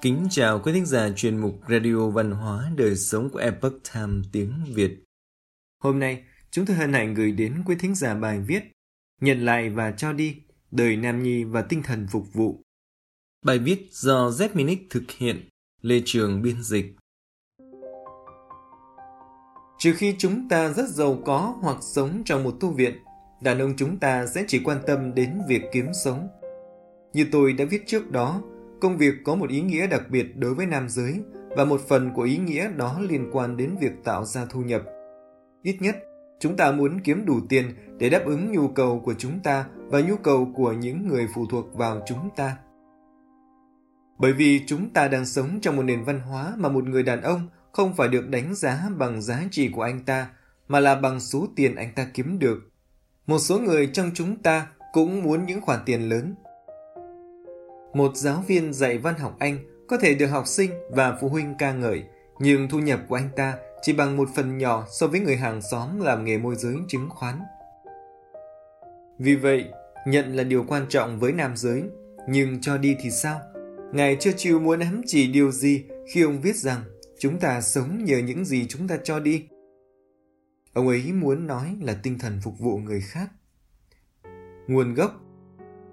Kính chào quý thính giả chuyên mục Radio Văn hóa Đời Sống của Epoch Time tiếng Việt. Hôm nay, chúng tôi hân hạnh gửi đến quý thính giả bài viết Nhận lại và cho đi, đời Nam Nhi và tinh thần phục vụ. Bài viết do Zminic thực hiện, Lê Trường biên dịch. Trừ khi chúng ta rất giàu có hoặc sống trong một tu viện, đàn ông chúng ta sẽ chỉ quan tâm đến việc kiếm sống. Như tôi đã viết trước đó, công việc có một ý nghĩa đặc biệt đối với nam giới và một phần của ý nghĩa đó liên quan đến việc tạo ra thu nhập. Ít nhất, chúng ta muốn kiếm đủ tiền để đáp ứng nhu cầu của chúng ta và nhu cầu của những người phụ thuộc vào chúng ta. Bởi vì chúng ta đang sống trong một nền văn hóa mà một người đàn ông không phải được đánh giá bằng giá trị của anh ta, mà là bằng số tiền anh ta kiếm được. Một số người trong chúng ta cũng muốn những khoản tiền lớn. Một giáo viên dạy văn học Anh có thể được học sinh và phụ huynh ca ngợi, nhưng thu nhập của anh ta chỉ bằng một phần nhỏ so với người hàng xóm làm nghề môi giới chứng khoán. Vì vậy, nhận là điều quan trọng với nam giới, nhưng cho đi thì sao? Ngài Churchill muốn ám chỉ điều gì khi ông viết rằng chúng ta sống nhờ những gì chúng ta cho đi? Ông ấy muốn nói là tinh thần phục vụ người khác. Nguồn gốc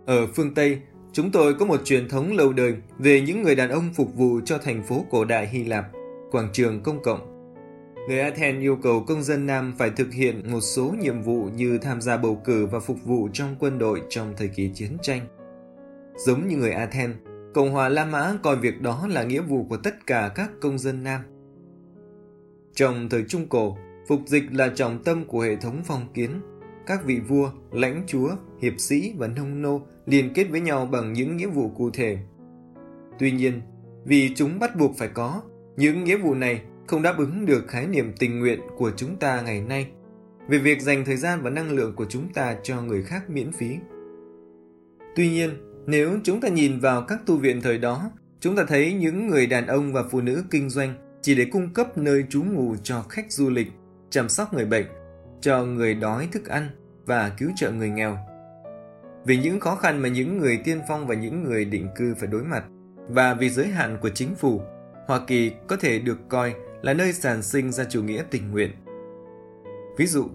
Ở phương Tây, chúng tôi có một truyền thống lâu đời về những người đàn ông phục vụ cho thành phố cổ đại Hy Lạp, quảng trường công cộng. Người Athens yêu cầu công dân nam phải thực hiện một số nhiệm vụ như tham gia bầu cử và phục vụ trong quân đội trong thời kỳ chiến tranh. Giống như người Athens, Cộng hòa La Mã coi việc đó là nghĩa vụ của tất cả các công dân nam. Trong thời Trung Cổ, phục dịch là trọng tâm của hệ thống phong kiến. Các vị vua, lãnh chúa, hiệp sĩ và nông nô liên kết với nhau bằng những nghĩa vụ cụ thể. Tuy nhiên, vì chúng bắt buộc phải có, những nghĩa vụ này không đáp ứng được khái niệm tình nguyện của chúng ta ngày nay về việc dành thời gian và năng lượng của chúng ta cho người khác miễn phí. Tuy nhiên, nếu chúng ta nhìn vào các tu viện thời đó, chúng ta thấy những người đàn ông và phụ nữ kinh doanh chỉ để cung cấp nơi trú ngụ cho khách du lịch, chăm sóc người bệnh, cho người đói thức ăn và cứu trợ người nghèo. Vì những khó khăn mà những người tiên phong và những người định cư phải đối mặt, và vì giới hạn của chính phủ, Hoa Kỳ có thể được coi là nơi sản sinh ra chủ nghĩa tình nguyện. Ví dụ,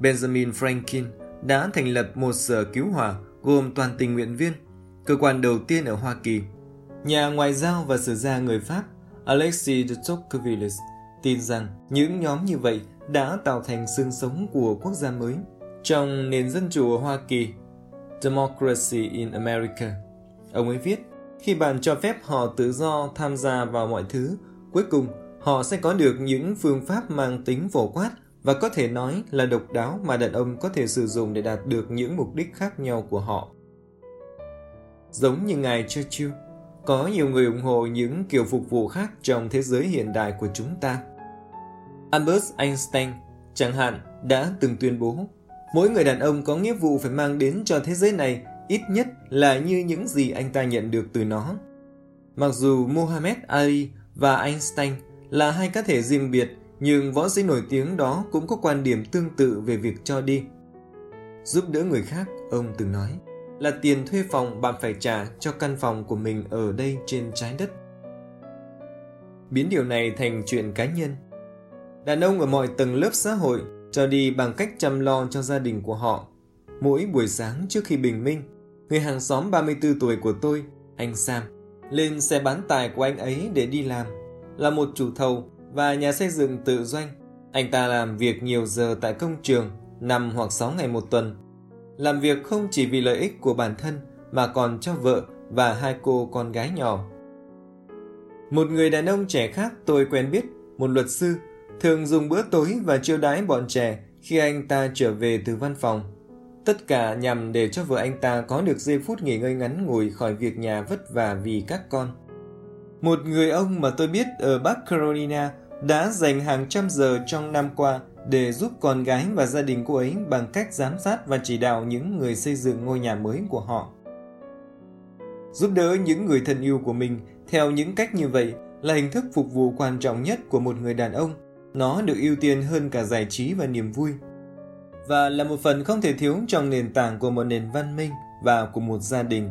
Benjamin Franklin đã thành lập một sở cứu hỏa gồm toàn tình nguyện viên cơ quan đầu tiên ở Hoa Kỳ. Nhà ngoại giao và sử gia người Pháp Alexis de Tocqueville tin rằng những nhóm như vậy đã tạo thành xương sống của quốc gia mới. Trong nền dân chủ ở Hoa Kỳ, Democracy in America, ông ấy viết, khi bạn cho phép họ tự do tham gia vào mọi thứ, cuối cùng họ sẽ có được những phương pháp mang tính phổ quát và có thể nói là độc đáo mà đàn ông có thể sử dụng để đạt được những mục đích khác nhau của họ giống như ngài Churchill. Có nhiều người ủng hộ những kiểu phục vụ khác trong thế giới hiện đại của chúng ta. Albert Einstein, chẳng hạn, đã từng tuyên bố mỗi người đàn ông có nghĩa vụ phải mang đến cho thế giới này ít nhất là như những gì anh ta nhận được từ nó. Mặc dù Muhammad Ali và Einstein là hai cá thể riêng biệt, nhưng võ sĩ nổi tiếng đó cũng có quan điểm tương tự về việc cho đi. Giúp đỡ người khác, ông từng nói là tiền thuê phòng bạn phải trả cho căn phòng của mình ở đây trên trái đất. Biến điều này thành chuyện cá nhân. Đàn ông ở mọi tầng lớp xã hội cho đi bằng cách chăm lo cho gia đình của họ. Mỗi buổi sáng trước khi bình minh, người hàng xóm 34 tuổi của tôi, anh Sam, lên xe bán tải của anh ấy để đi làm. Là một chủ thầu và nhà xây dựng tự doanh, anh ta làm việc nhiều giờ tại công trường, 5 hoặc 6 ngày một tuần làm việc không chỉ vì lợi ích của bản thân mà còn cho vợ và hai cô con gái nhỏ. Một người đàn ông trẻ khác tôi quen biết, một luật sư, thường dùng bữa tối và chiêu đãi bọn trẻ khi anh ta trở về từ văn phòng. Tất cả nhằm để cho vợ anh ta có được giây phút nghỉ ngơi ngắn ngủi khỏi việc nhà vất vả vì các con. Một người ông mà tôi biết ở Bắc Carolina đã dành hàng trăm giờ trong năm qua để giúp con gái và gia đình cô ấy bằng cách giám sát và chỉ đạo những người xây dựng ngôi nhà mới của họ. Giúp đỡ những người thân yêu của mình theo những cách như vậy là hình thức phục vụ quan trọng nhất của một người đàn ông. Nó được ưu tiên hơn cả giải trí và niềm vui. Và là một phần không thể thiếu trong nền tảng của một nền văn minh và của một gia đình.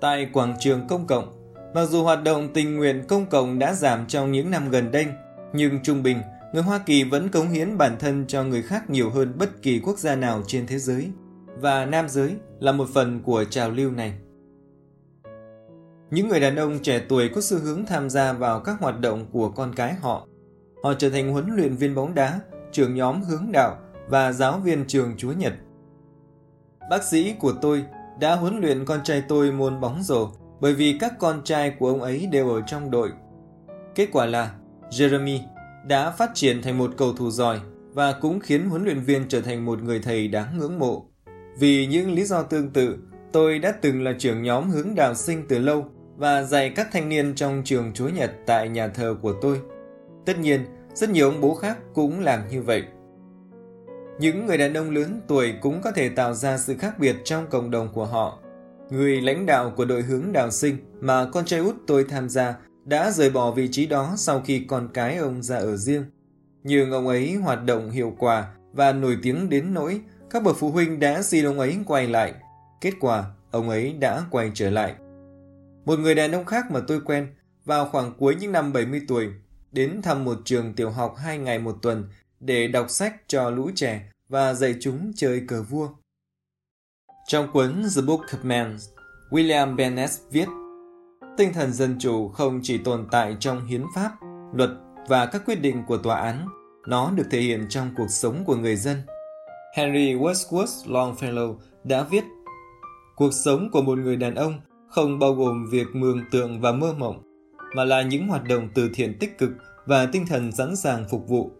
Tại quảng trường công cộng, Mặc dù hoạt động tình nguyện công cộng đã giảm trong những năm gần đây, nhưng trung bình, người Hoa Kỳ vẫn cống hiến bản thân cho người khác nhiều hơn bất kỳ quốc gia nào trên thế giới. Và nam giới là một phần của trào lưu này. Những người đàn ông trẻ tuổi có xu hướng tham gia vào các hoạt động của con cái họ. Họ trở thành huấn luyện viên bóng đá, trưởng nhóm hướng đạo và giáo viên trường Chúa Nhật. Bác sĩ của tôi đã huấn luyện con trai tôi môn bóng rổ bởi vì các con trai của ông ấy đều ở trong đội. Kết quả là Jeremy đã phát triển thành một cầu thủ giỏi và cũng khiến huấn luyện viên trở thành một người thầy đáng ngưỡng mộ. Vì những lý do tương tự, tôi đã từng là trưởng nhóm hướng đạo sinh từ lâu và dạy các thanh niên trong trường Chúa Nhật tại nhà thờ của tôi. Tất nhiên, rất nhiều ông bố khác cũng làm như vậy. Những người đàn ông lớn tuổi cũng có thể tạo ra sự khác biệt trong cộng đồng của họ. Người lãnh đạo của đội hướng đào sinh mà con trai út tôi tham gia đã rời bỏ vị trí đó sau khi con cái ông ra ở riêng. Nhưng ông ấy hoạt động hiệu quả và nổi tiếng đến nỗi các bậc phụ huynh đã xin ông ấy quay lại. Kết quả, ông ấy đã quay trở lại. Một người đàn ông khác mà tôi quen vào khoảng cuối những năm 70 tuổi đến thăm một trường tiểu học hai ngày một tuần để đọc sách cho lũ trẻ và dạy chúng chơi cờ vua. Trong cuốn The Book of Men, William Bennett viết Tinh thần dân chủ không chỉ tồn tại trong hiến pháp, luật và các quyết định của tòa án, nó được thể hiện trong cuộc sống của người dân. Henry Wadsworth Longfellow đã viết Cuộc sống của một người đàn ông không bao gồm việc mường tượng và mơ mộng, mà là những hoạt động từ thiện tích cực và tinh thần sẵn sàng phục vụ.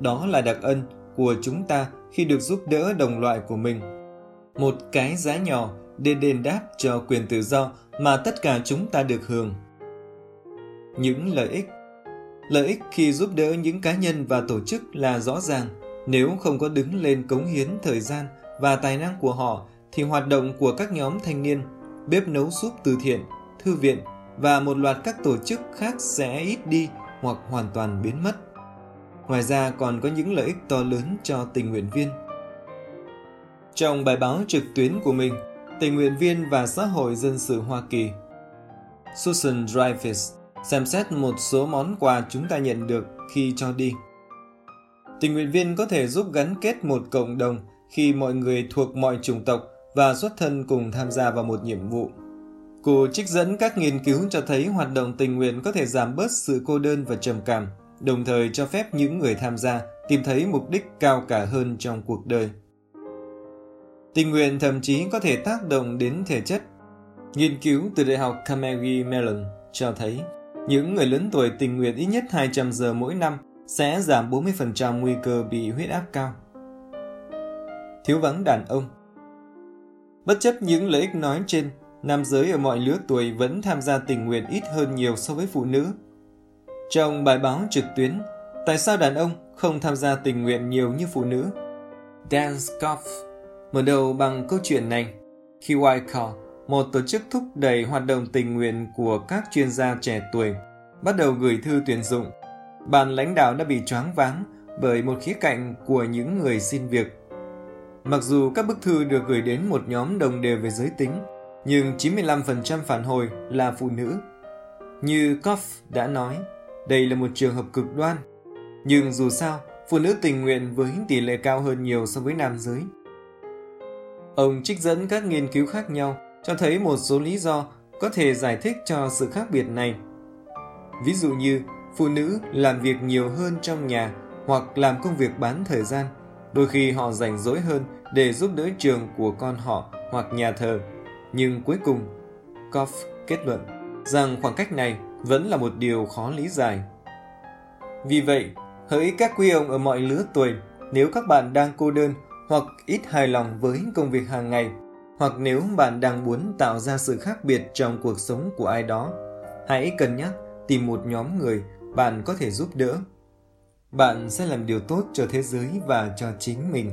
Đó là đặc ân của chúng ta khi được giúp đỡ đồng loại của mình. Một cái giá nhỏ để đền đáp cho quyền tự do mà tất cả chúng ta được hưởng. Những lợi ích Lợi ích khi giúp đỡ những cá nhân và tổ chức là rõ ràng. Nếu không có đứng lên cống hiến thời gian và tài năng của họ, thì hoạt động của các nhóm thanh niên, bếp nấu súp từ thiện, thư viện và một loạt các tổ chức khác sẽ ít đi hoặc hoàn toàn biến mất. Ngoài ra còn có những lợi ích to lớn cho tình nguyện viên. Trong bài báo trực tuyến của mình, tình nguyện viên và xã hội dân sự Hoa Kỳ, Susan Dreyfus xem xét một số món quà chúng ta nhận được khi cho đi. Tình nguyện viên có thể giúp gắn kết một cộng đồng khi mọi người thuộc mọi chủng tộc và xuất thân cùng tham gia vào một nhiệm vụ. Cô trích dẫn các nghiên cứu cho thấy hoạt động tình nguyện có thể giảm bớt sự cô đơn và trầm cảm, đồng thời cho phép những người tham gia tìm thấy mục đích cao cả hơn trong cuộc đời. Tình nguyện thậm chí có thể tác động đến thể chất. Nghiên cứu từ Đại học Carnegie Mellon cho thấy những người lớn tuổi tình nguyện ít nhất 200 giờ mỗi năm sẽ giảm 40% nguy cơ bị huyết áp cao. Thiếu vắng đàn ông Bất chấp những lợi ích nói trên, nam giới ở mọi lứa tuổi vẫn tham gia tình nguyện ít hơn nhiều so với phụ nữ. Trong bài báo trực tuyến, tại sao đàn ông không tham gia tình nguyện nhiều như phụ nữ? Dan Scoff mở đầu bằng câu chuyện này. Khi Wyckoff, một tổ chức thúc đẩy hoạt động tình nguyện của các chuyên gia trẻ tuổi, bắt đầu gửi thư tuyển dụng, ban lãnh đạo đã bị choáng váng bởi một khía cạnh của những người xin việc. Mặc dù các bức thư được gửi đến một nhóm đồng đều về giới tính, nhưng 95% phản hồi là phụ nữ. Như Koff đã nói, đây là một trường hợp cực đoan. Nhưng dù sao, phụ nữ tình nguyện với tỷ lệ cao hơn nhiều so với nam giới. Ông trích dẫn các nghiên cứu khác nhau cho thấy một số lý do có thể giải thích cho sự khác biệt này. Ví dụ như, phụ nữ làm việc nhiều hơn trong nhà hoặc làm công việc bán thời gian. Đôi khi họ rảnh rỗi hơn để giúp đỡ trường của con họ hoặc nhà thờ. Nhưng cuối cùng, Koff kết luận rằng khoảng cách này vẫn là một điều khó lý giải. Vì vậy, hỡi các quý ông ở mọi lứa tuổi, nếu các bạn đang cô đơn hoặc ít hài lòng với công việc hàng ngày, hoặc nếu bạn đang muốn tạo ra sự khác biệt trong cuộc sống của ai đó, hãy cân nhắc tìm một nhóm người bạn có thể giúp đỡ. Bạn sẽ làm điều tốt cho thế giới và cho chính mình.